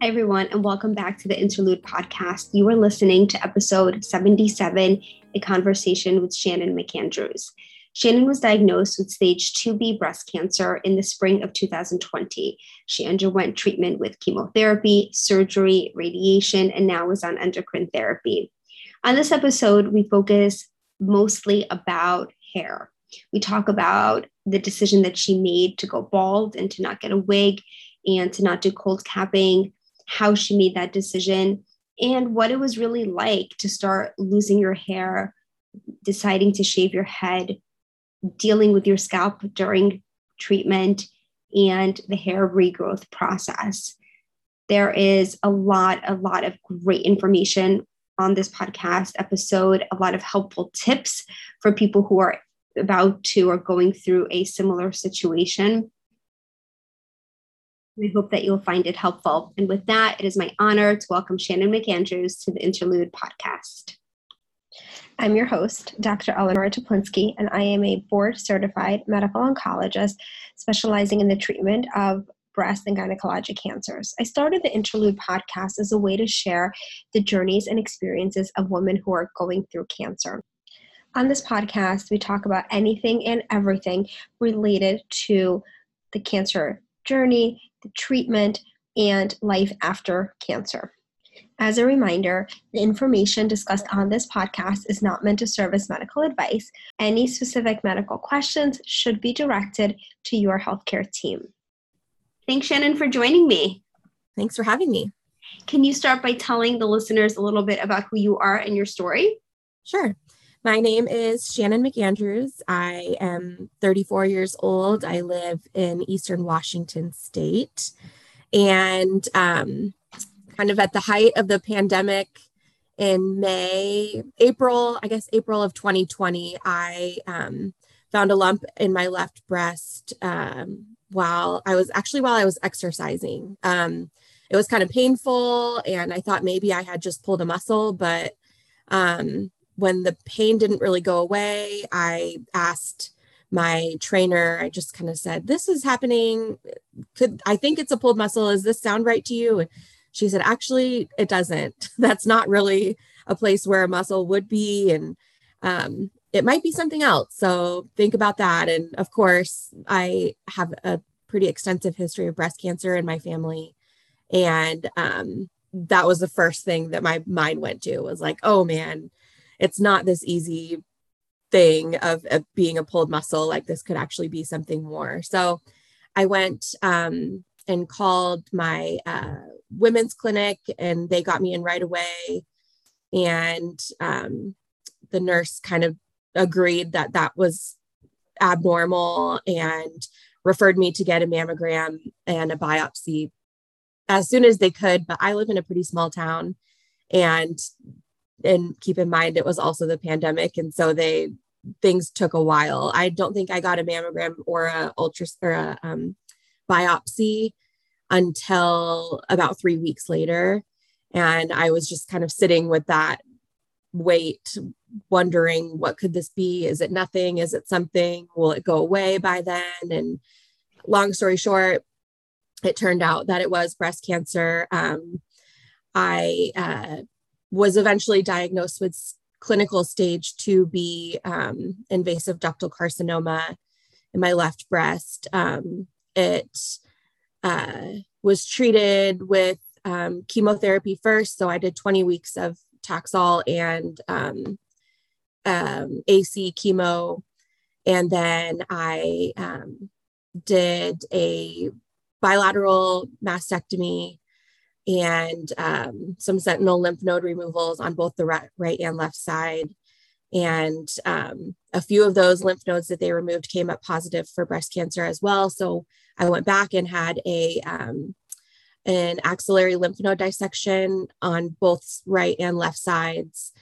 Hi, everyone, and welcome back to the Interlude podcast. You are listening to episode 77 A Conversation with Shannon McAndrews. Shannon was diagnosed with stage 2B breast cancer in the spring of 2020. She underwent treatment with chemotherapy, surgery, radiation, and now is on endocrine therapy. On this episode, we focus mostly about hair. We talk about the decision that she made to go bald and to not get a wig and to not do cold capping, how she made that decision, and what it was really like to start losing your hair, deciding to shave your head, dealing with your scalp during treatment, and the hair regrowth process. There is a lot, a lot of great information on this podcast episode, a lot of helpful tips for people who are about to or going through a similar situation. I hope that you'll find it helpful. And with that, it is my honor to welcome Shannon McAndrews to the Interlude podcast. I'm your host, Dr. Eleanor Teplinsky, and I am a board certified medical oncologist specializing in the treatment of breast and gynecologic cancers. I started the Interlude podcast as a way to share the journeys and experiences of women who are going through cancer. On this podcast, we talk about anything and everything related to the cancer journey, the treatment, and life after cancer. As a reminder, the information discussed on this podcast is not meant to serve as medical advice. Any specific medical questions should be directed to your healthcare team. Thanks, Shannon, for joining me. Thanks for having me. Can you start by telling the listeners a little bit about who you are and your story? Sure. My name is Shannon McAndrews. I am 34 years old. I live in Eastern Washington State. And um, kind of at the height of the pandemic in May, April, I guess April of 2020, I um, found a lump in my left breast um, while I was actually while I was exercising. Um, it was kind of painful, and I thought maybe I had just pulled a muscle, but um, when the pain didn't really go away, I asked my trainer, I just kind of said, This is happening. Could I think it's a pulled muscle? Does this sound right to you? And she said, Actually, it doesn't. That's not really a place where a muscle would be. And um, it might be something else. So think about that. And of course, I have a pretty extensive history of breast cancer in my family. And um, that was the first thing that my mind went to was like, oh man, it's not this easy thing of, of being a pulled muscle. Like this could actually be something more. So I went um, and called my uh, women's clinic and they got me in right away. And um, the nurse kind of agreed that that was abnormal and referred me to get a mammogram and a biopsy as soon as they could but i live in a pretty small town and and keep in mind it was also the pandemic and so they things took a while. I don't think i got a mammogram or a ultra or a um, biopsy until about three weeks later and i was just kind of sitting with that weight wondering what could this be? Is it nothing? Is it something? Will it go away by then? And long story short it turned out that it was breast cancer. Um, i uh, was eventually diagnosed with clinical stage 2b um, invasive ductal carcinoma in my left breast um, it uh, was treated with um, chemotherapy first so i did 20 weeks of Taxol and um, um, AC chemo. And then I um, did a bilateral mastectomy and um, some sentinel lymph node removals on both the right, and left side. And um, a few of those lymph nodes that they removed came up positive for breast cancer as well. So I went back and had a um, an axillary lymph node dissection on both right and left sides.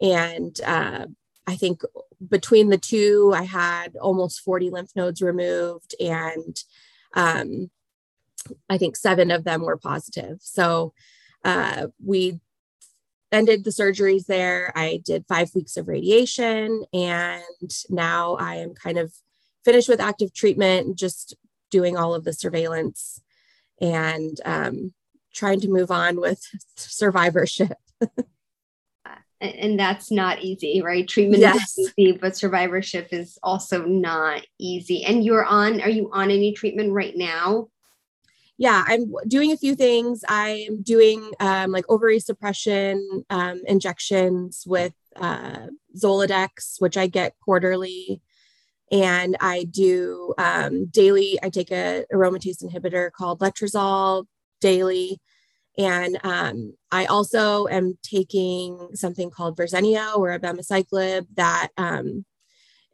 And uh, I think between the two, I had almost 40 lymph nodes removed, and um, I think seven of them were positive. So uh, we ended the surgeries there. I did five weeks of radiation, and now I am kind of finished with active treatment, just doing all of the surveillance and um, trying to move on with survivorship. and that's not easy, right? Treatment yes. is easy, but survivorship is also not easy. And you're on, are you on any treatment right now? Yeah, I'm doing a few things. I'm doing um, like ovary suppression um, injections with uh, Zoladex, which I get quarterly. And I do um, daily, I take a aromatase inhibitor called Letrozole daily. And um, I also am taking something called Verzenio or abemaciclib that um,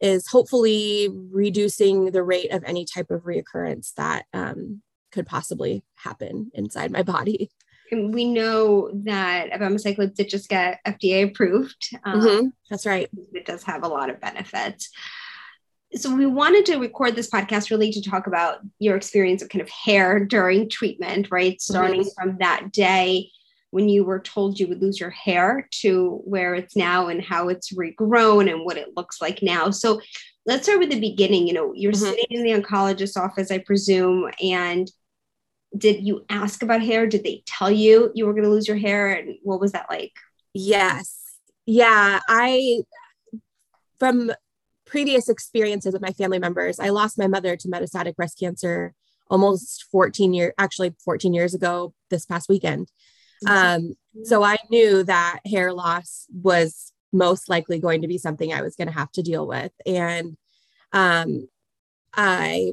is hopefully reducing the rate of any type of reoccurrence that um, could possibly happen inside my body. And we know that abemaciclib did just get FDA approved. Um, mm-hmm. That's right. It does have a lot of benefits so we wanted to record this podcast really to talk about your experience of kind of hair during treatment right starting mm-hmm. from that day when you were told you would lose your hair to where it's now and how it's regrown and what it looks like now so let's start with the beginning you know you're mm-hmm. sitting in the oncologist's office i presume and did you ask about hair did they tell you you were going to lose your hair and what was that like yes yeah i from previous experiences with my family members. I lost my mother to metastatic breast cancer almost 14 years, actually 14 years ago this past weekend. Um, so I knew that hair loss was most likely going to be something I was going to have to deal with. And um, I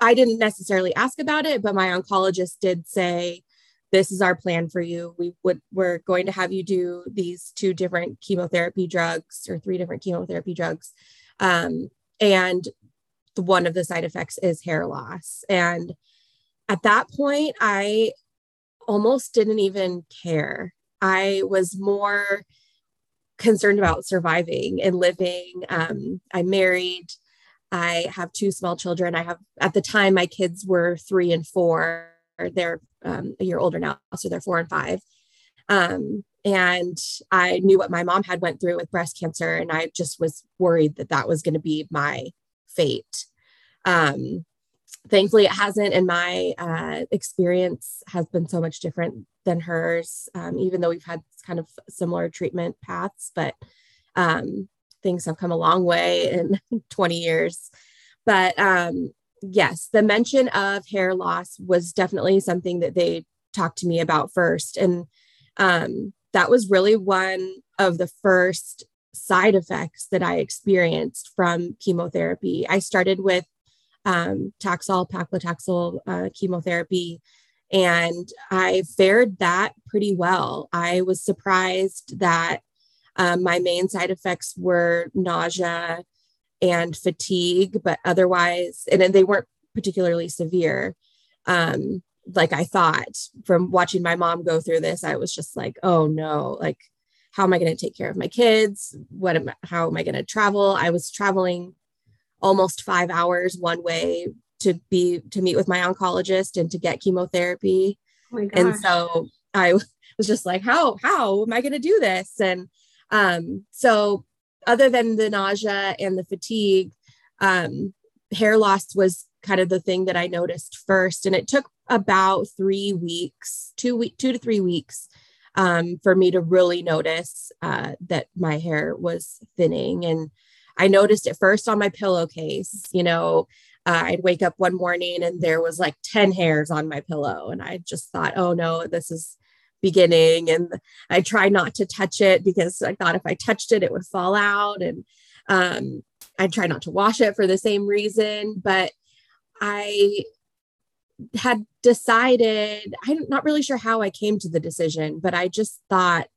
I didn't necessarily ask about it, but my oncologist did say, this is our plan for you. We would we're going to have you do these two different chemotherapy drugs or three different chemotherapy drugs. Um, and the, one of the side effects is hair loss. And at that point, I almost didn't even care. I was more concerned about surviving and living. Um, I'm married. I have two small children. I have, at the time, my kids were three and four. They're um, a year older now, so they're four and five. Um, and I knew what my mom had went through with breast cancer, and I just was worried that that was going to be my fate. Um, thankfully, it hasn't, and my uh, experience has been so much different than hers. Um, even though we've had kind of similar treatment paths, but um, things have come a long way in 20 years. But um, yes, the mention of hair loss was definitely something that they talked to me about first. And um, that was really one of the first side effects that I experienced from chemotherapy. I started with um, Taxol, paclitaxel uh, chemotherapy, and I fared that pretty well. I was surprised that um, my main side effects were nausea and fatigue, but otherwise, and they weren't particularly severe. Um, like I thought from watching my mom go through this, I was just like, oh no, like, how am I going to take care of my kids? What am how am I going to travel? I was traveling almost five hours one way to be to meet with my oncologist and to get chemotherapy. Oh and so I was just like, how how am I going to do this? And um, so other than the nausea and the fatigue, um, hair loss was kind of the thing that I noticed first. And it took about three weeks, two week, two to three weeks um, for me to really notice uh, that my hair was thinning. And I noticed it first on my pillowcase. You know, uh, I'd wake up one morning and there was like 10 hairs on my pillow. And I just thought, oh no, this is beginning and i tried not to touch it because i thought if i touched it it would fall out and um, i tried not to wash it for the same reason but i had decided i'm not really sure how i came to the decision but i just thought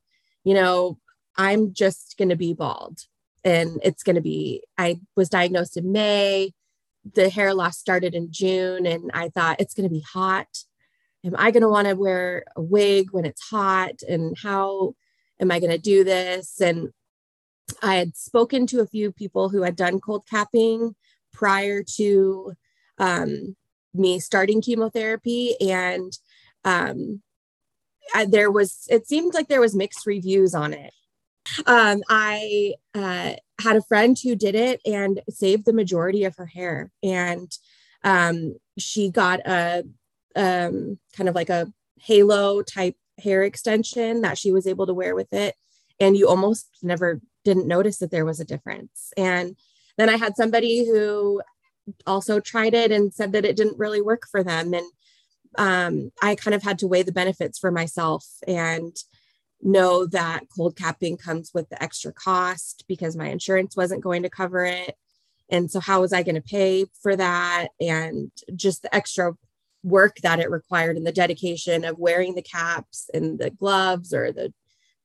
you know i'm just going to be bald and it's going to be i was diagnosed in may the hair loss started in june and i thought it's going to be hot am I going to want to wear a wig when it's hot? And how am I going to do this? And I had spoken to a few people who had done cold capping prior to um, me starting chemotherapy. And um, I, there was, it seemed like there was mixed reviews on it. Um, I uh, had a friend who did it and saved the majority of her hair. And um, she got a um, kind of like a halo type hair extension that she was able to wear with it. And you almost never didn't notice that there was a difference. And then I had somebody who also tried it and said that it didn't really work for them. And um, I kind of had to weigh the benefits for myself and know that cold capping comes with the extra cost because my insurance wasn't going to cover it. And so, how was I going to pay for that? And just the extra work that it required and the dedication of wearing the caps and the gloves or the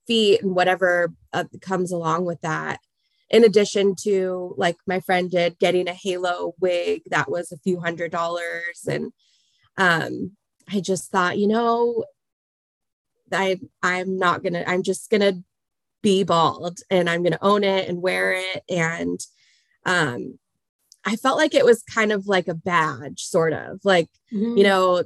feet and whatever uh, comes along with that. In addition to like my friend did getting a halo wig that was a few hundred dollars. And um i just thought you know i i'm not gonna i'm just gonna be bald and i'm gonna own it and wear it. And um I felt like it was kind of like a badge, sort of like, mm-hmm. you know,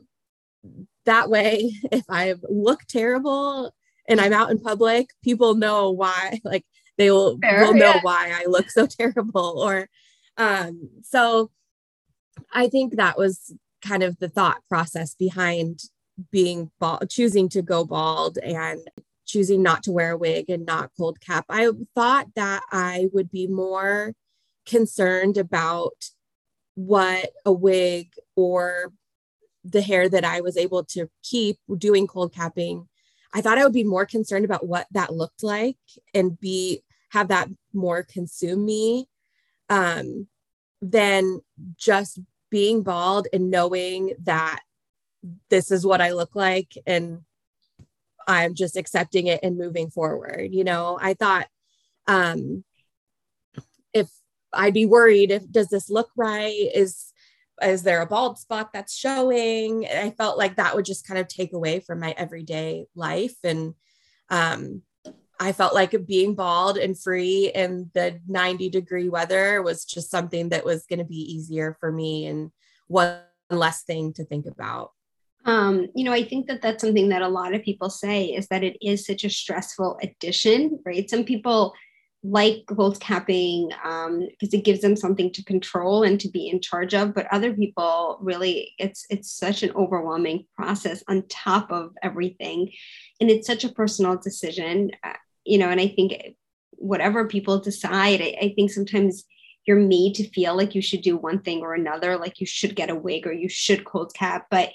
that way, if I look terrible and I'm out in public, people know why, like, they will, Fair, will know yeah. why I look so terrible. Or, um, so I think that was kind of the thought process behind being bald, choosing to go bald and choosing not to wear a wig and not cold cap. I thought that I would be more concerned about what a wig or the hair that I was able to keep doing cold capping. I thought I would be more concerned about what that looked like and be have that more consume me um, than just being bald and knowing that this is what I look like and I'm just accepting it and moving forward. You know, I thought um, I'd be worried if does this look right? Is is there a bald spot that's showing? I felt like that would just kind of take away from my everyday life. And um, I felt like being bald and free in the 90 degree weather was just something that was going to be easier for me and one less thing to think about. Um, you know, I think that that's something that a lot of people say is that it is such a stressful addition, right? Some people like cold capping because um, it gives them something to control and to be in charge of but other people really it's it's such an overwhelming process on top of everything. And it's such a personal decision uh, you know and i think whatever people decide I, I think sometimes you're made to feel like you should do one thing or another like you should get a wig or you should cold cap but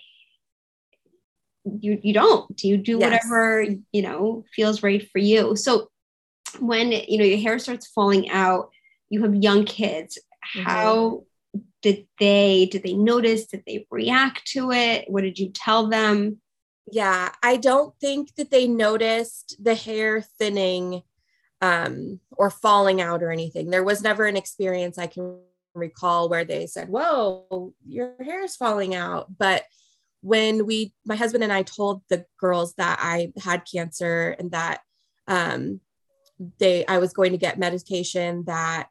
you you don't. You do yes. whatever you know feels right for you. So when you know your hair starts falling out you have young kids mm-hmm. how did they did they notice? Did they react to it? What did you tell them? Yeah i don't think that they noticed the hair thinning um, or falling out or anything. There was never an experience i can recall where they said whoa your hair is falling out. But when we my husband and i told the girls that i had cancer and that um, they I was going to get medication that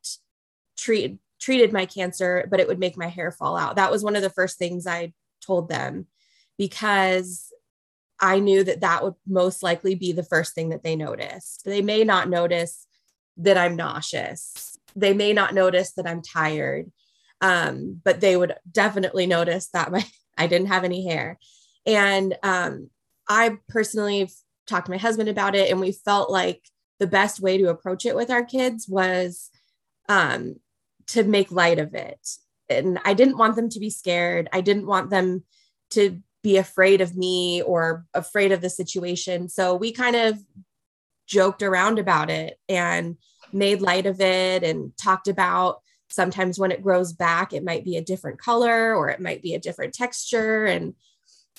treat treated my cancer, but it would make my hair fall out. That was one of the first things I told them because I knew that that would most likely be the first thing that they noticed. They may not notice that I'm nauseous. They may not notice that I'm tired. Um, but they would definitely notice that my I didn't have any hair. And um, I personally talked to my husband about it, and we felt like the best way to approach it with our kids was um, to make light of it. And I didn't want them to be scared. I didn't want them to be afraid of me or afraid of the situation. So we kind of joked around about it and made light of it and talked about sometimes when it grows back, it might be a different color or it might be a different texture. And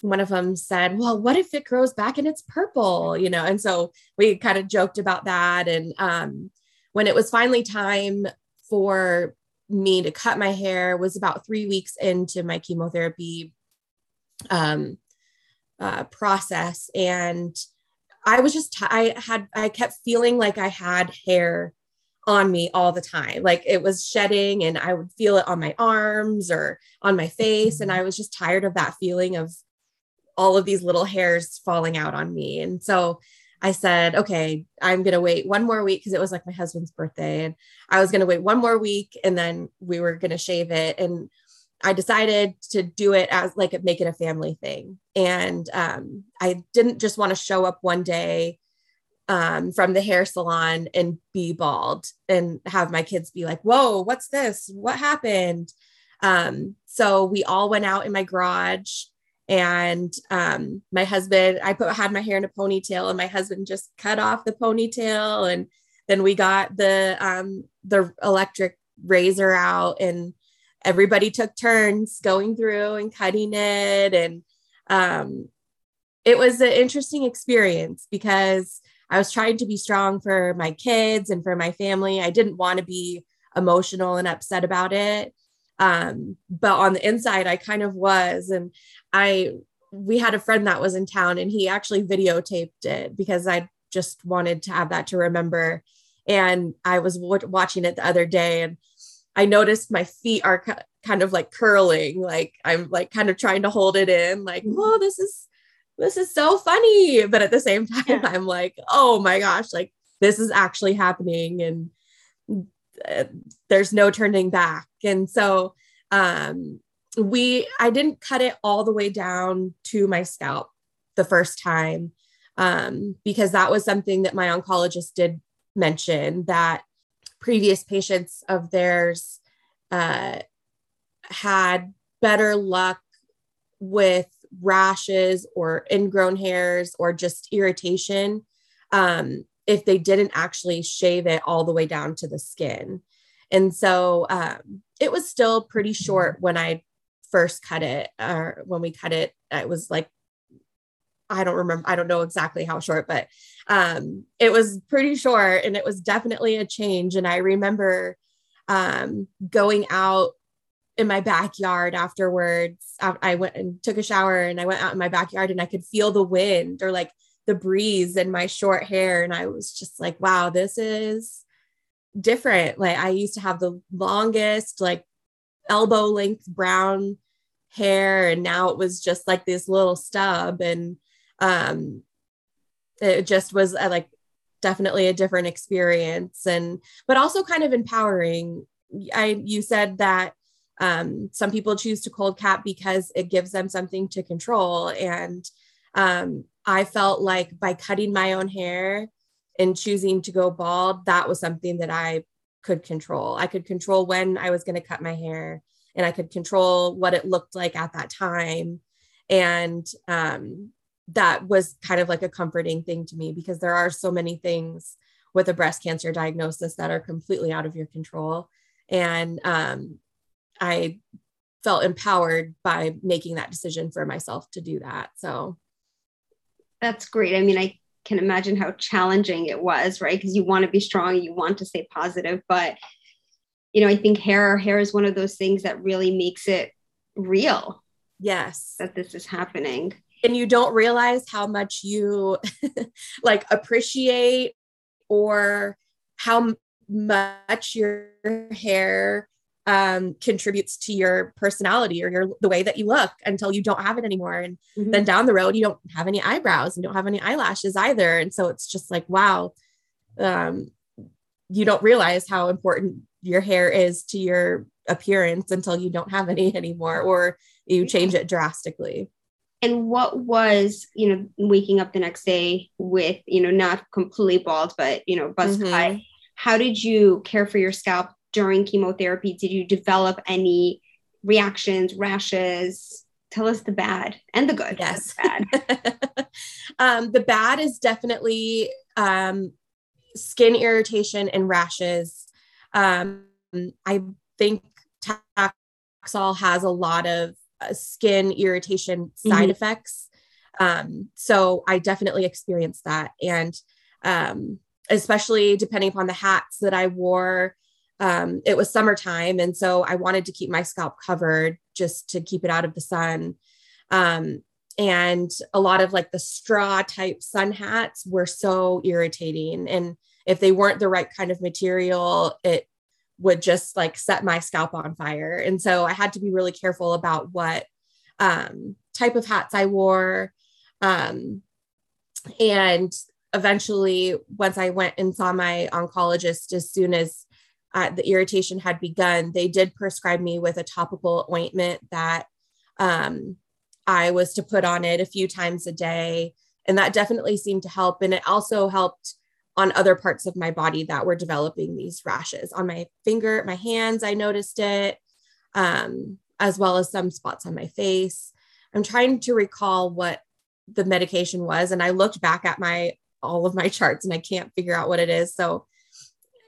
one of them said, Well, what if it grows back and it's purple? You know, and so we kind of joked about that. And um, when it was finally time for me to cut my hair, was about three weeks into my chemotherapy um, uh, process. And I was just, I had, I kept feeling like I had hair on me all the time. Like it was shedding and I would feel it on my arms or on my face. And I was just tired of that feeling of all of these little hairs falling out on me. And so I said, okay, I'm going to wait one more week because it was like my husband's birthday. And I was going to wait one more week and then we were going to shave it. And I decided to do it as like make it a family thing. And um, I didn't just want to show up one day um, from the hair salon and be bald and have my kids be like, whoa, what's this? What happened? Um, so we all went out in my garage and um, my husband, I put had my hair in a ponytail and my husband just cut off the ponytail and then we got the um, the electric razor out and everybody took turns going through and cutting it and um, it was an interesting experience because I was trying to be strong for my kids and for my family. I didn't want to be emotional and upset about it. Um, but on the inside, I kind of was. And I, we had a friend that was in town and he actually videotaped it because I just wanted to have that to remember. And I was w- watching it the other day and I noticed my feet are kind of like curling, like I'm like kind of trying to hold it in, like, oh, this is this is so funny. But at the same time, yeah. I'm like, oh my gosh, like this is actually happening and uh, there's no turning back. And so um we I didn't cut it all the way down to my scalp the first time um because that was something that my oncologist did mention that previous patients of theirs uh, had better luck with rashes or ingrown hairs or just irritation um, if they didn't actually shave it all the way down to the skin. And so um, it was still pretty short when I first cut it, or when we cut it, it was like, I don't remember, I don't know exactly how short, but um, it was pretty short and it was definitely a change. And I remember um, going out in my backyard afterwards. I went and took a shower and I went out in my backyard and I could feel the wind or like the breeze in my short hair. And I was just like, wow, this is different. Like I used to have the longest, like elbow length brown hair. And now it was just like this little stub. And um, it just was uh, like definitely a different experience and but also kind of empowering i you said that um, some people choose to cold cap because it gives them something to control. And um, I felt like by cutting my own hair and choosing to go bald, that was something that I could control. I could control when I was going to cut my hair and I could control what it looked like at that time. And um, that was kind of like a comforting thing to me because there are so many things with a breast cancer diagnosis that are completely out of your control. And um, I felt empowered by making that decision for myself to do that. So that's great. I mean, I can imagine how challenging it was, right? Because you want to be strong, you want to stay positive, but you know, I think hair hair is one of those things that really makes it real. Yes, that this is happening. And you don't realize how much you like appreciate or how much your hair um, contributes to your personality or your the way that you look until you don't have it anymore. And mm-hmm. then down the road, you don't have any eyebrows, you don't have any eyelashes either. And so it's just like, wow, um, you don't realize how important your hair is to your appearance until you don't have any anymore or you change it drastically. And what was, you know, waking up the next day with, you know, not completely bald, but, you know, buzz mm-hmm. cut? How did you care for your scalp during chemotherapy did you develop any reactions rashes? Tell us the bad and the good. Yes. The bad. Um, the bad is definitely um, skin irritation and rashes. Um, i think taxol has a lot of uh, skin irritation side mm-hmm. effects. Um, so i definitely experienced that. And um, especially depending upon the hats that i wore um, it was summertime. And so I wanted to keep my scalp covered just to keep it out of the sun. Um, and a lot of like the straw type sun hats were so irritating. And if they weren't the right kind of material, it would just like set my scalp on fire. And so I had to be really careful about what um, type of hats I wore. Um, and eventually, once I went and saw my oncologist, as soon as uh, the irritation had begun, they did prescribe me with a topical ointment that um, I was to put on it a few times a day. And that definitely seemed to help. And it also helped on other parts of my body that were developing these rashes. On my finger, my hands, I noticed it, um, as well as some spots on my face. I'm trying to recall what the medication was. And I looked back at my all of my charts and I can't figure out what it is. So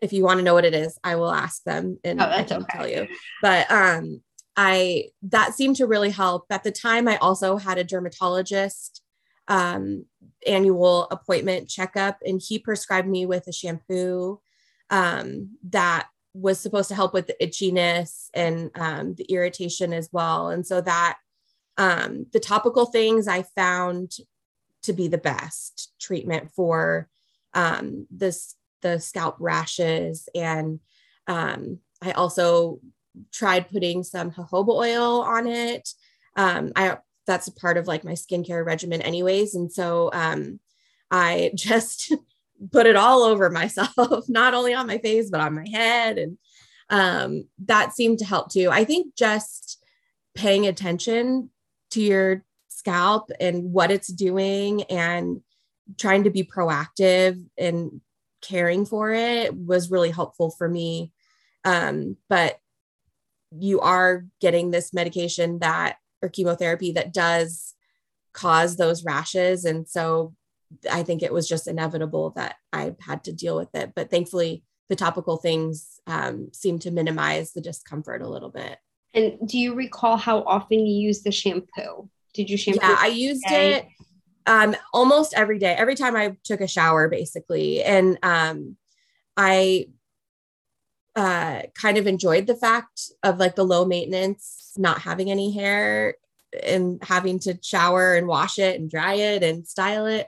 if you want to know what it is, I will ask them and oh, I can okay. tell you. But um I that seemed to really help. At the time, I also had a dermatologist um, annual appointment checkup, and he prescribed me with a shampoo um, that was supposed to help with the itchiness and um, the irritation as well. And so that um, the topical things I found to be the best treatment for um, this the scalp rashes and um, I also tried putting some jojoba oil on it. Um, I that's a part of like my skincare regimen, anyways, and so um, I just put it all over myself, not only on my face but on my head, and um, that seemed to help too. I think just paying attention to your scalp and what it's doing and trying to be proactive and caring for it was really helpful for me. Um, but you are getting this medication that or chemotherapy that does cause those rashes. And so i think it was just inevitable that i had to deal with it. But thankfully the topical things um, seem to minimize the discomfort a little bit. And do you recall how often you use the shampoo? Did you shampoo yeah i used it um, almost every day every time i took a shower basically and um, i uh, kind of enjoyed the fact of like the low maintenance, not having any hair and having to shower and wash it and dry it and style it.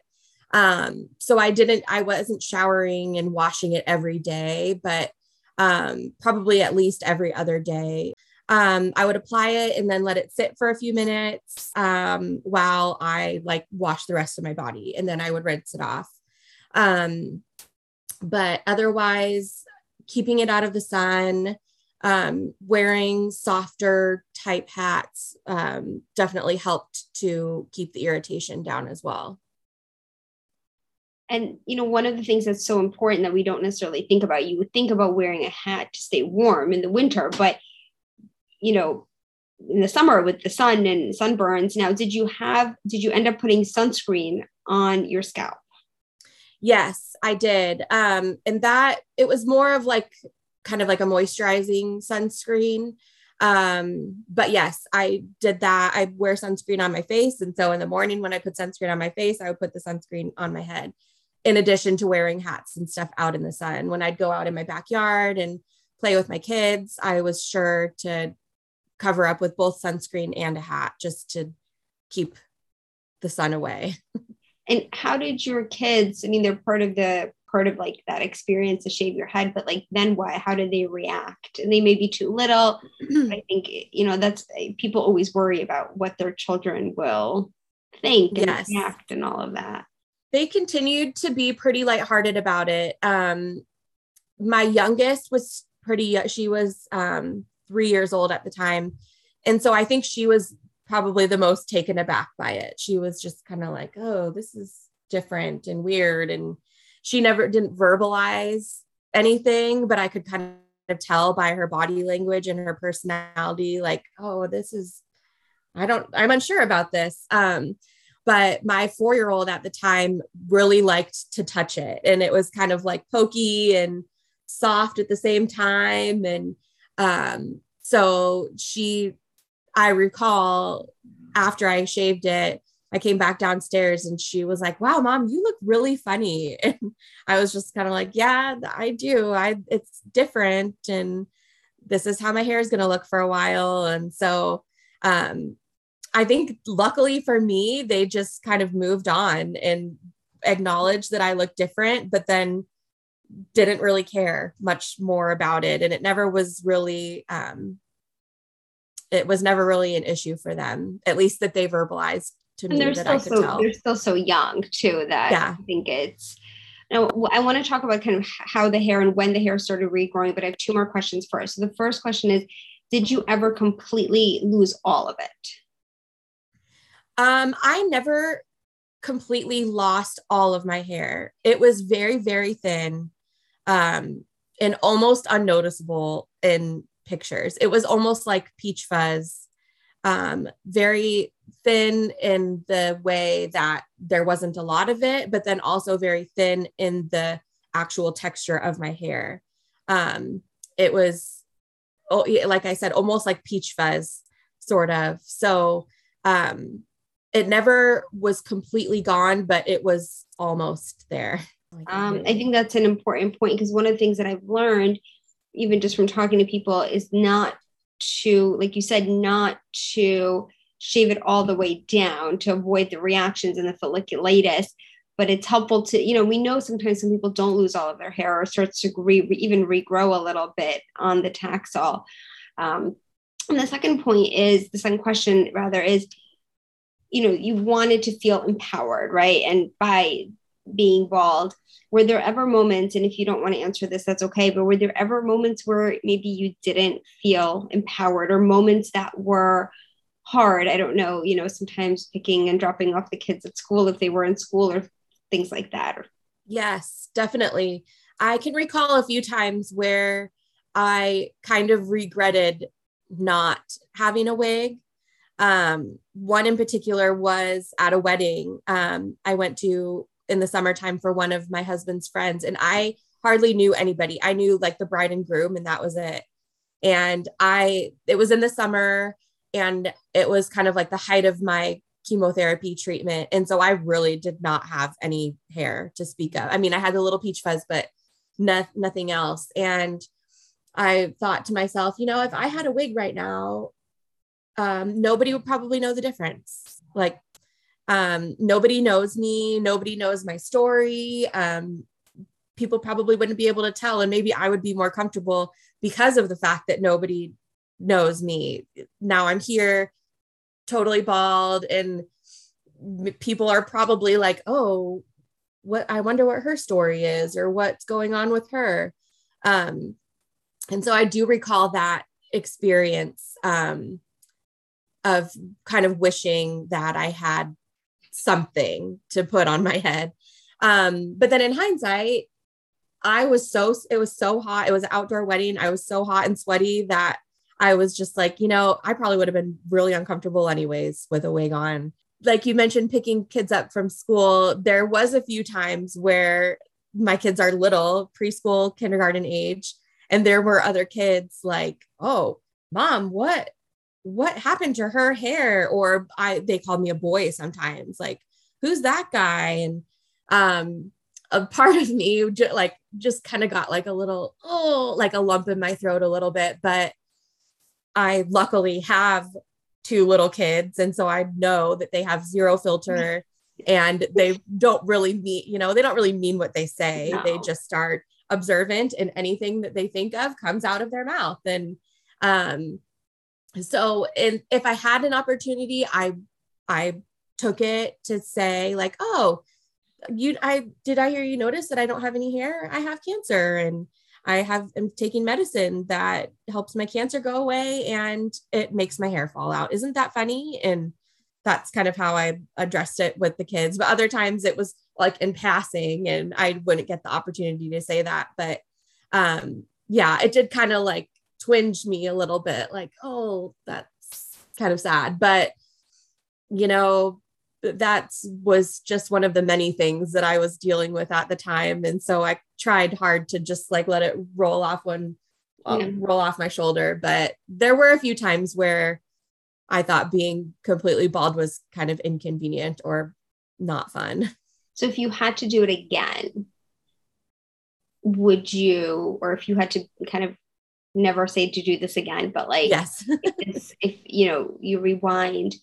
Um, so I didn't, I wasn't showering and washing it every day, but um, probably at least every other day. Um, I would apply it and then let it sit for a few minutes um, while I like wash the rest of my body, and then I would rinse it off. Um, but otherwise, keeping it out of the sun, um, wearing softer type hats um, definitely helped to keep the irritation down as well. And you know, one of the things that's so important that we don't necessarily think about, you would think about wearing a hat to stay warm in the winter, but you know, in the summer with the sun and sunburns. Now, did you have did you end up putting sunscreen on your scalp? Yes, I did. Um, and that it was more of like kind of like a moisturizing sunscreen. Um, but yes, I did that. I wear sunscreen on my face. And so in the morning when I put sunscreen on my face, I would put the sunscreen on my head, in addition to wearing hats and stuff out in the sun. When I'd go out in my backyard and play with my kids, I was sure to cover up with both sunscreen and a hat just to keep the sun away. And how did your kids, I mean, they're part of the part of like that experience to shave your head, but like then what? How did they react? And they may be too little. I think, you know, that's people always worry about what their children will think and yes. react and all of that. They continued to be pretty lighthearted about it. Um, my youngest was pretty, she was um, three years old at the time. And so I think she was probably the most taken aback by it. She was just kind of like, oh, this is different and weird. And she never didn't verbalize anything, but I could kind of tell by her body language and her personality, like, oh, this is, I don't, I'm unsure about this. Um, but my four year old at the time really liked to touch it. And it was kind of like pokey and soft at the same time. And um, so she I recall after I shaved it, I came back downstairs and she was like, "Wow, mom, you look really funny." And I was just kind of like, "Yeah, I do. I it's different and this is how my hair is going to look for a while." And so um I think luckily for me, they just kind of moved on and acknowledged that I looked different, but then didn't really care much more about it and it never was really um it was never really an issue for them, at least that they verbalized to and me that I could so, tell. They're still so young too that yeah. I think it's Now, I want to talk about kind of how the hair and when the hair started regrowing, but I have two more questions first. So the first question is Did you ever completely lose all of it? Um, I never completely lost all of my hair. It was very, very thin um, and almost unnoticeable in pictures. It was almost like peach fuzz, um, very thin in the way that there wasn't a lot of it, but then also very thin in the actual texture of my hair. Um, it was, oh, like I said, almost like peach fuzz, sort of. So um, it never was completely gone, but it was almost there. Um, I think that's an important point because one of the things that I've learned, even just from talking to people, is not to, like you said, not to shave it all the way down to avoid the reactions and the folliculitis. But it's helpful to, you know, we know sometimes some people don't lose all of their hair or starts to re- even regrow a little bit on the Taxol. Um, and the second point is the second question rather is, you know, you wanted to feel empowered, right? And by being bald, were there ever moments, and if you don't want to answer this, that's okay, but were there ever moments where maybe you didn't feel empowered or moments that were hard. I don't know, you know, sometimes picking and dropping off the kids at school if they were in school or things like that. Yes, definitely. I can recall a few times where I kind of regretted not having a wig. Um, one in particular was at a wedding um, I went to in the summertime for one of my husband's friends, and I hardly knew anybody. I knew like the bride and groom, and that was it. And I, it was in the summer and it was kind of like the height of my chemotherapy treatment and so i really did not have any hair to speak of i mean i had the little peach fuzz but no, nothing else and i thought to myself you know if i had a wig right now um, nobody would probably know the difference like um, nobody knows me nobody knows my story um, people probably wouldn't be able to tell and maybe i would be more comfortable because of the fact that nobody knows me. Now I'm here totally bald and people are probably like, "Oh, what I wonder what her story is or what's going on with her." Um and so I do recall that experience um of kind of wishing that I had something to put on my head. Um, but then in hindsight, I was so it was so hot. It was an outdoor wedding. I was so hot and sweaty that I was just like, you know, I probably would have been really uncomfortable anyways with a wig on. Like you mentioned, picking kids up from school, there was a few times where my kids are little, preschool, kindergarten age, and there were other kids like, oh, mom, what? What happened to her hair? Or I they called me a boy sometimes, like, who's that guy? And um a part of me like just kind of got like a little oh like a lump in my throat a little bit but I luckily have two little kids. And so I know that they have zero filter and they don't really mean, you know, they don't really mean what they say. No. They just start observant and anything that they think of comes out of their mouth. And um, so in, if I had an opportunity, I I took it to say like, oh, you I did I hear you notice that I don't have any hair? I have cancer. And I have am taking medicine that helps my cancer go away and it makes my hair fall out. Isn't that funny? And that's kind of how I addressed it with the kids. But other times it was like in passing and I wouldn't get the opportunity to say that. But um yeah, it did kind of like twinge me a little bit, like, oh, that's kind of sad. But you know, that was just one of the many things that I was dealing with at the time. And so I tried hard to just like let it roll off one, um, yeah. roll off my shoulder. But there were a few times where I thought being completely bald was kind of inconvenient or not fun. So if you had to do it again, would you, or if you had to kind of never say to do this again, but like, yes, if, if you know, you rewind,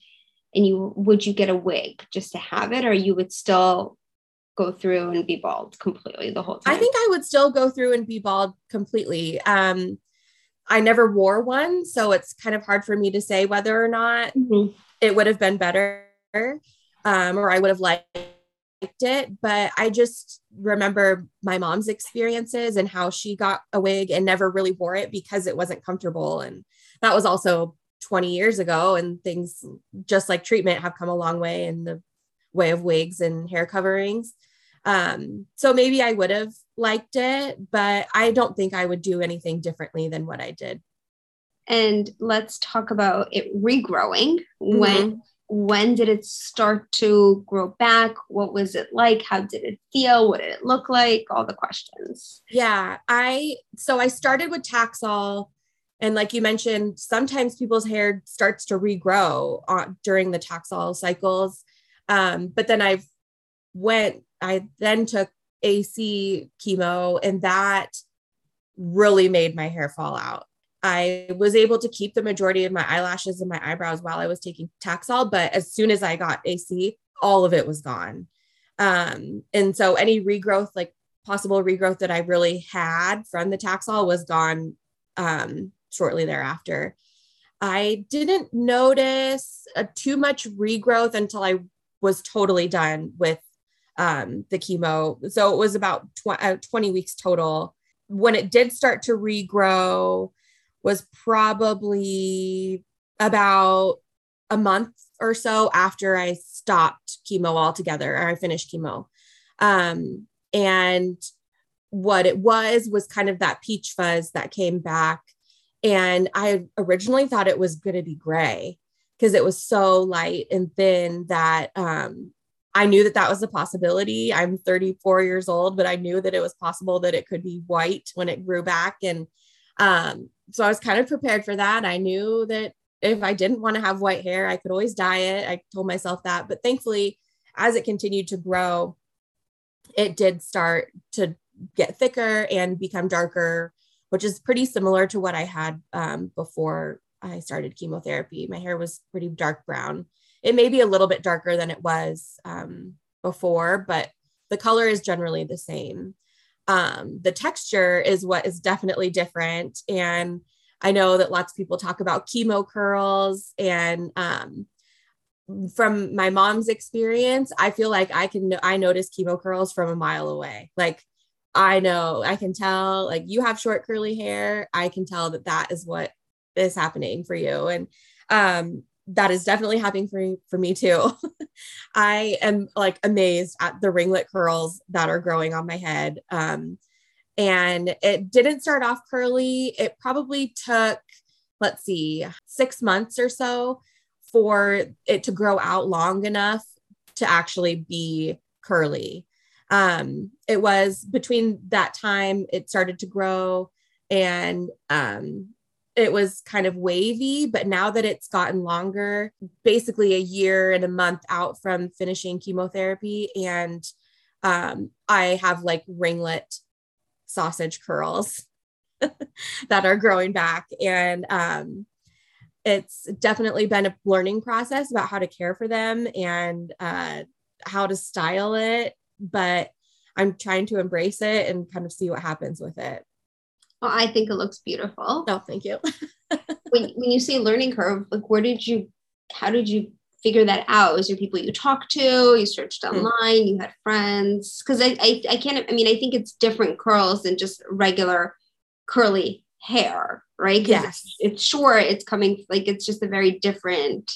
and you would you get a wig just to have it or you would still go through and be bald completely the whole time? i think i would still go through and be bald completely. Um i never wore one so it's kind of hard for me to say whether or not mm-hmm. it would have been better um or i would have liked it, but I just remember my mom's experiences and how she got a wig and never really wore it because it wasn't comfortable. And that was also 20 years ago. And things just like treatment have come a long way in the way of wigs and hair coverings. Um, so maybe I would have liked it, but I don't think I would do anything differently than what I did. And let's talk about it regrowing. Mm-hmm. When when did it start to grow back? What was it like? How did it feel? What did it look like? All the questions. Yeah, I so I started with Taxol and like you mentioned, sometimes people's hair starts to regrow on, during the Taxol cycles. Um, but then I've went, I then took AC chemo and that really made my hair fall out. I was able to keep the majority of my eyelashes and my eyebrows while I was taking Taxol, but as soon as I got AC, all of it was gone. Um, and so any regrowth, like possible regrowth that I really had from the Taxol was gone um, shortly thereafter. I didn't notice a, too much regrowth until I was totally done with um, the chemo. So it was about tw- uh, 20 weeks total. When it did start to regrow, was probably about a month or so after I stopped chemo altogether or I finished chemo. Um, and what it was was kind of that peach fuzz that came back. And I originally thought it was going to be gray because it was so light and thin that um, I knew that that was a possibility. I'm 34 years old, but I knew that it was possible that it could be white when it grew back. And um, so I was kind of prepared for that. I knew that if I didn't want to have white hair, I could always dye it. I told myself that. But thankfully, as it continued to grow, it did start to get thicker and become darker, which is pretty similar to what I had um, before I started chemotherapy. My hair was pretty dark brown. It may be a little bit darker than it was um, before, but the color is generally the same um, the texture is what is definitely different. And I know that lots of people talk about chemo curls and um, from my mom's experience, I feel like I can I notice chemo curls from a mile away. Like I know, I can tell like you have short curly hair, I can tell that that is what is happening for you and um that is definitely happening for, for me too. I am like amazed at the ringlet curls that are growing on my head. Um, and it didn't start off curly. It probably took, let's see, six months or so for it to grow out long enough to actually be curly. Um, it was between that time it started to grow and um, it was kind of wavy, but now that it's gotten longer, basically a year and a month out from finishing chemotherapy, and um, I have like ringlet sausage curls that are growing back. And um, it's definitely been a learning process about how to care for them and uh, how to style it. But I'm trying to embrace it and kind of see what happens with it. Well, I think it looks beautiful. Oh, thank you. when when you say learning curve, like where did you how did you figure that out? Was there people you talked to? You searched hmm. online, mm-hmm. you had friends? Because I, I I can't I mean I think it's different curls than just regular curly hair, right? Yes. It's, it's short, it's coming like it's just a very different.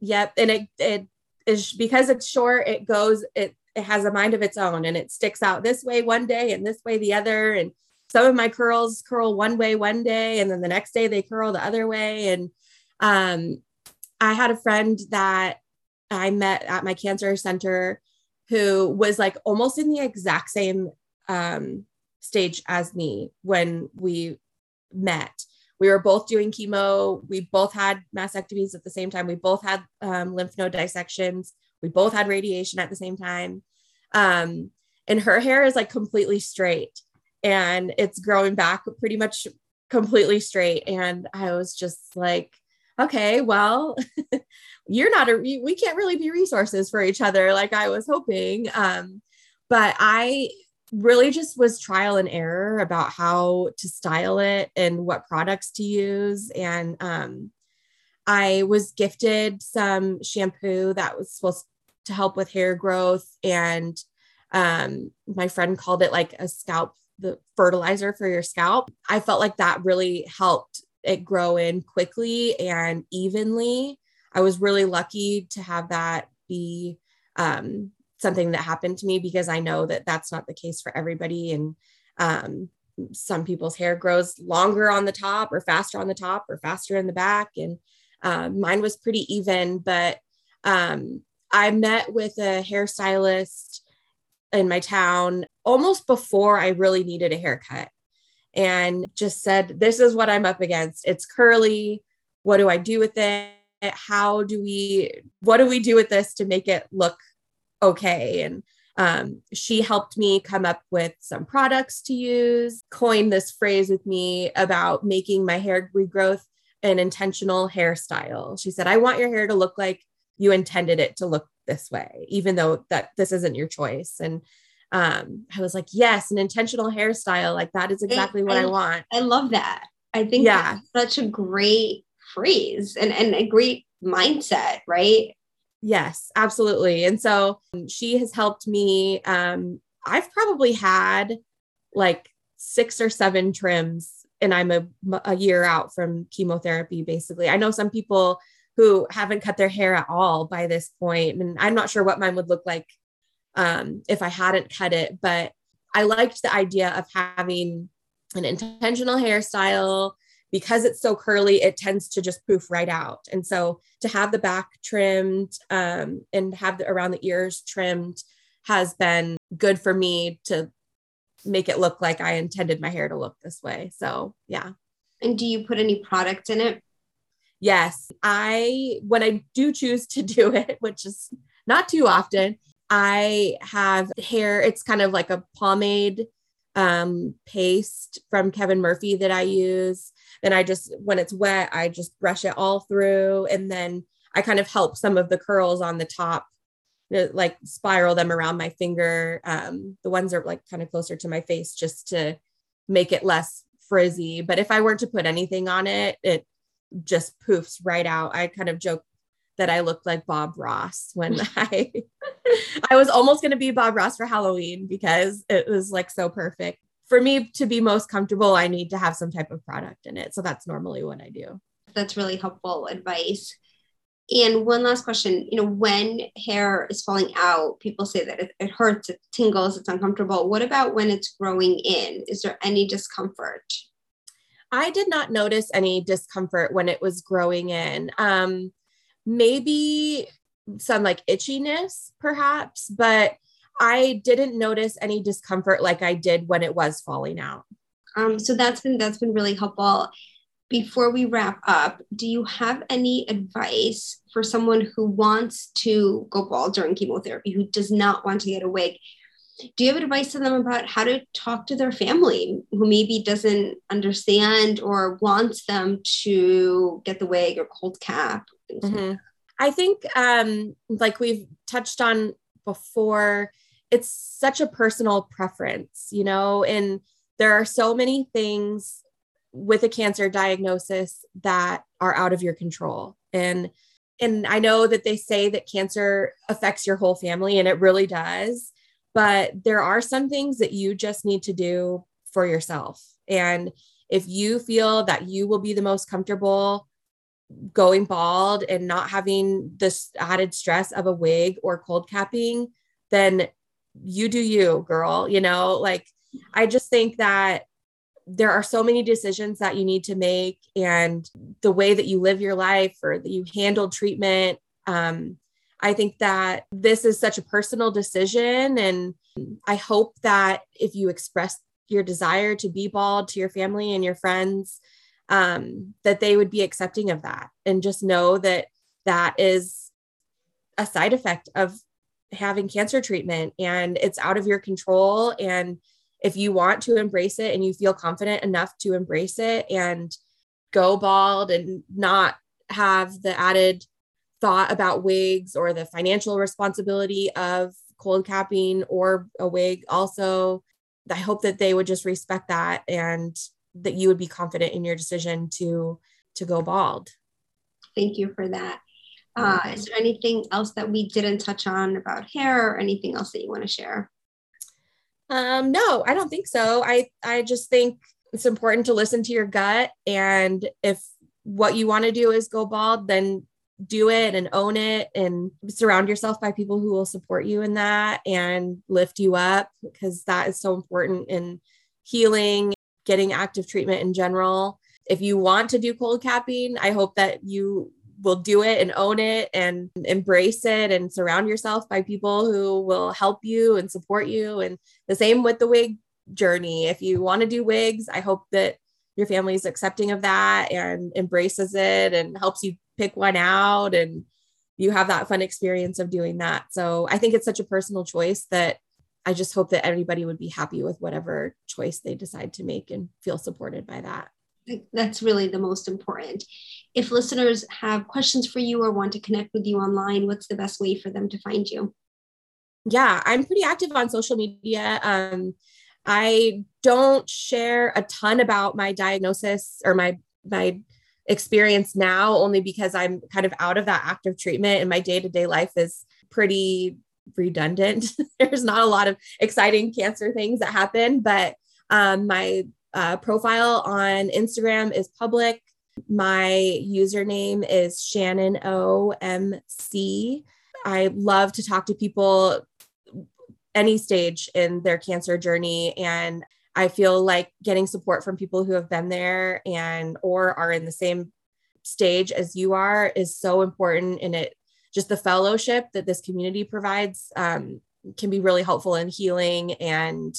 Yep. And it it is because it's short, it goes, it it has a mind of its own and it sticks out this way one day and this way the other. And some of my curls curl one way one day and then the next day they curl the other way. And um, i had a friend that i met at my cancer center who was like almost in the exact same um, stage as me when we met. We were both doing chemo. We both had mastectomies at the same time. We both had um, lymph node dissections. We both had radiation at the same time. Um, and her hair is like completely straight and it's growing back pretty much completely straight. And I was just like, okay, well, you're not a, we can't really be resources for each other like I was hoping. Um, but I really just was trial and error about how to style it and what products to use. And um, I was gifted some shampoo that was supposed to help with hair growth and um, my friend called it like a scalp the fertilizer for your scalp i felt like that really helped it grow in quickly and evenly. I was really lucky to have that be um, something that happened to me because i know that that's not the case for everybody. And um, some people's hair grows longer on the top or faster on the top or faster in the back. And um, mine was pretty even but um, i met with a hairstylist in my town almost before i really needed a haircut and just said this is what i'm up against. It's curly. What do i do with it? How do we what do we do with this to make it look okay? And um, she helped me come up with some products to use, coined this phrase with me about making my hair regrowth an intentional hairstyle. She said, I want your hair to look like you intended it to look this way, even though that this isn't your choice. And um, I was like, yes, an intentional hairstyle. Like that is exactly what I, I want. I love that. I think yeah. that's such a great phrase and, and a great mindset, right? Yes, absolutely. And so um, she has helped me. Um, I've probably had like six or seven trims, and I'm a, a year out from chemotherapy, basically. I know some people who haven't cut their hair at all by this point, and I'm not sure what mine would look like um, if I hadn't cut it, but I liked the idea of having an intentional hairstyle because it's so curly, it tends to just poof right out. And so to have the back trimmed um, and have the around the ears trimmed has been good for me to make it look like I intended my hair to look this way. So yeah. And do you put any product in it? Yes. I, when I do choose to do it, which is not too often, I have hair, it's kind of like a pomade um, paste from Kevin Murphy that I use. Then I just, when it's wet, I just brush it all through. And then I kind of help some of the curls on the top, like spiral them around my finger. Um, the ones are like kind of closer to my face just to make it less frizzy. But if I were to put anything on it, it just poofs right out. I kind of joke that I looked like Bob Ross when I I was almost going to be Bob Ross for Halloween because it was like so perfect. For me to be most comfortable, I need to have some type of product in it. So that's normally what I do. That's really helpful advice. And one last question, you know, when hair is falling out, people say that it, it hurts, it tingles, it's uncomfortable. What about when it's growing in? Is there any discomfort? I did not notice any discomfort when it was growing in. Um, maybe some like itchiness perhaps, but I didn't notice any discomfort like I did when it was falling out. Um, so that's been that's been really helpful. Before we wrap up, do you have any advice for someone who wants to go bald during chemotherapy, who does not want to get a wig? Do you have advice to them about how to talk to their family who maybe doesn't understand or wants them to get the wig or cold cap? Mm-hmm. I think, um, like we've touched on before, it's such a personal preference, you know, and there are so many things with a cancer diagnosis that are out of your control. And and I know that they say that cancer affects your whole family and it really does, but there are some things that you just need to do for yourself. And if you feel that you will be the most comfortable going bald and not having this added stress of a wig or cold capping, then you do you, girl. You know, like I just think that there are so many decisions that you need to make, and the way that you live your life or that you handle treatment. Um, I think that this is such a personal decision. And I hope that if you express your desire to be bald to your family and your friends, um, that they would be accepting of that and just know that that is a side effect of having cancer treatment and it's out of your control and if you want to embrace it and you feel confident enough to embrace it and go bald and not have the added thought about wigs or the financial responsibility of cold capping or a wig also. I hope that they would just respect that and that you would be confident in your decision to to go bald. Thank you for that. Uh, is there anything else that we didn't touch on about hair or anything else that you want to share? Um, no, I don't think so. I I just think it's important to listen to your gut. And if what you want to do is go bald, then do it and own it and surround yourself by people who will support you in that and lift you up because that is so important in healing, getting active treatment in general. If you want to do cold capping, I hope that you will do it and own it and embrace it and surround yourself by people who will help you and support you. And the same with the wig journey. If you want to do wigs, I hope that your family is accepting of that and embraces it and helps you pick one out and you have that fun experience of doing that. So I think it's such a personal choice that I just hope that everybody would be happy with whatever choice they decide to make and feel supported by that. That's really the most important. If listeners have questions for you or want to connect with you online, what's the best way for them to find you? Yeah, I'm pretty active on social media. Um, I don't share a ton about my diagnosis or my my experience now only because I'm kind of out of that active treatment and my day-to-day life is pretty redundant. There's not a lot of exciting cancer things that happen, but um, my uh, profile on Instagram is public. My username is Shannon OMC. I love to talk to people any stage in their cancer journey and I feel like getting support from people who have been there and or are in the same stage as you are is so important and it just the fellowship that this community provides um, can be really helpful in healing and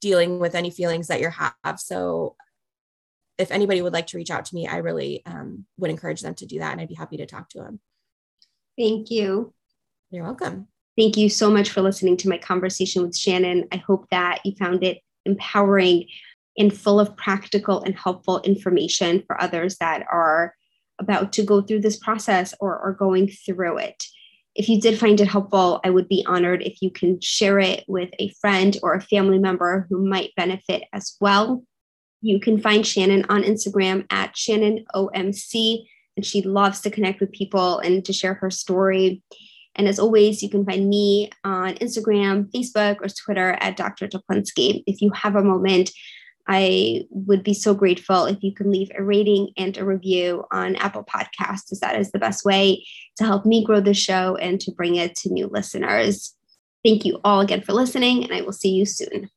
dealing with any feelings that you have. So if anybody would like to reach out to me i really um, would encourage them to do that and i'd be happy to talk to them thank you. You're welcome. Thank you so much for listening to my conversation with shannon. I hope that you found it empowering and full of practical and helpful information for others that are about to go through this process or are going through it. If you did find it helpful, I would be honored if you can share it with a friend or a family member who might benefit as well. You can find Shannon on Instagram at ShannonOMC, and she loves to connect with people and to share her story. And as always, you can find me on Instagram, Facebook, or Twitter at Dr. Teplinsky. If you have a moment, I would be so grateful if you can leave a rating and a review on Apple Podcasts, as that is the best way to help me grow the show and to bring it to new listeners. Thank you all again for listening, and I will see you soon.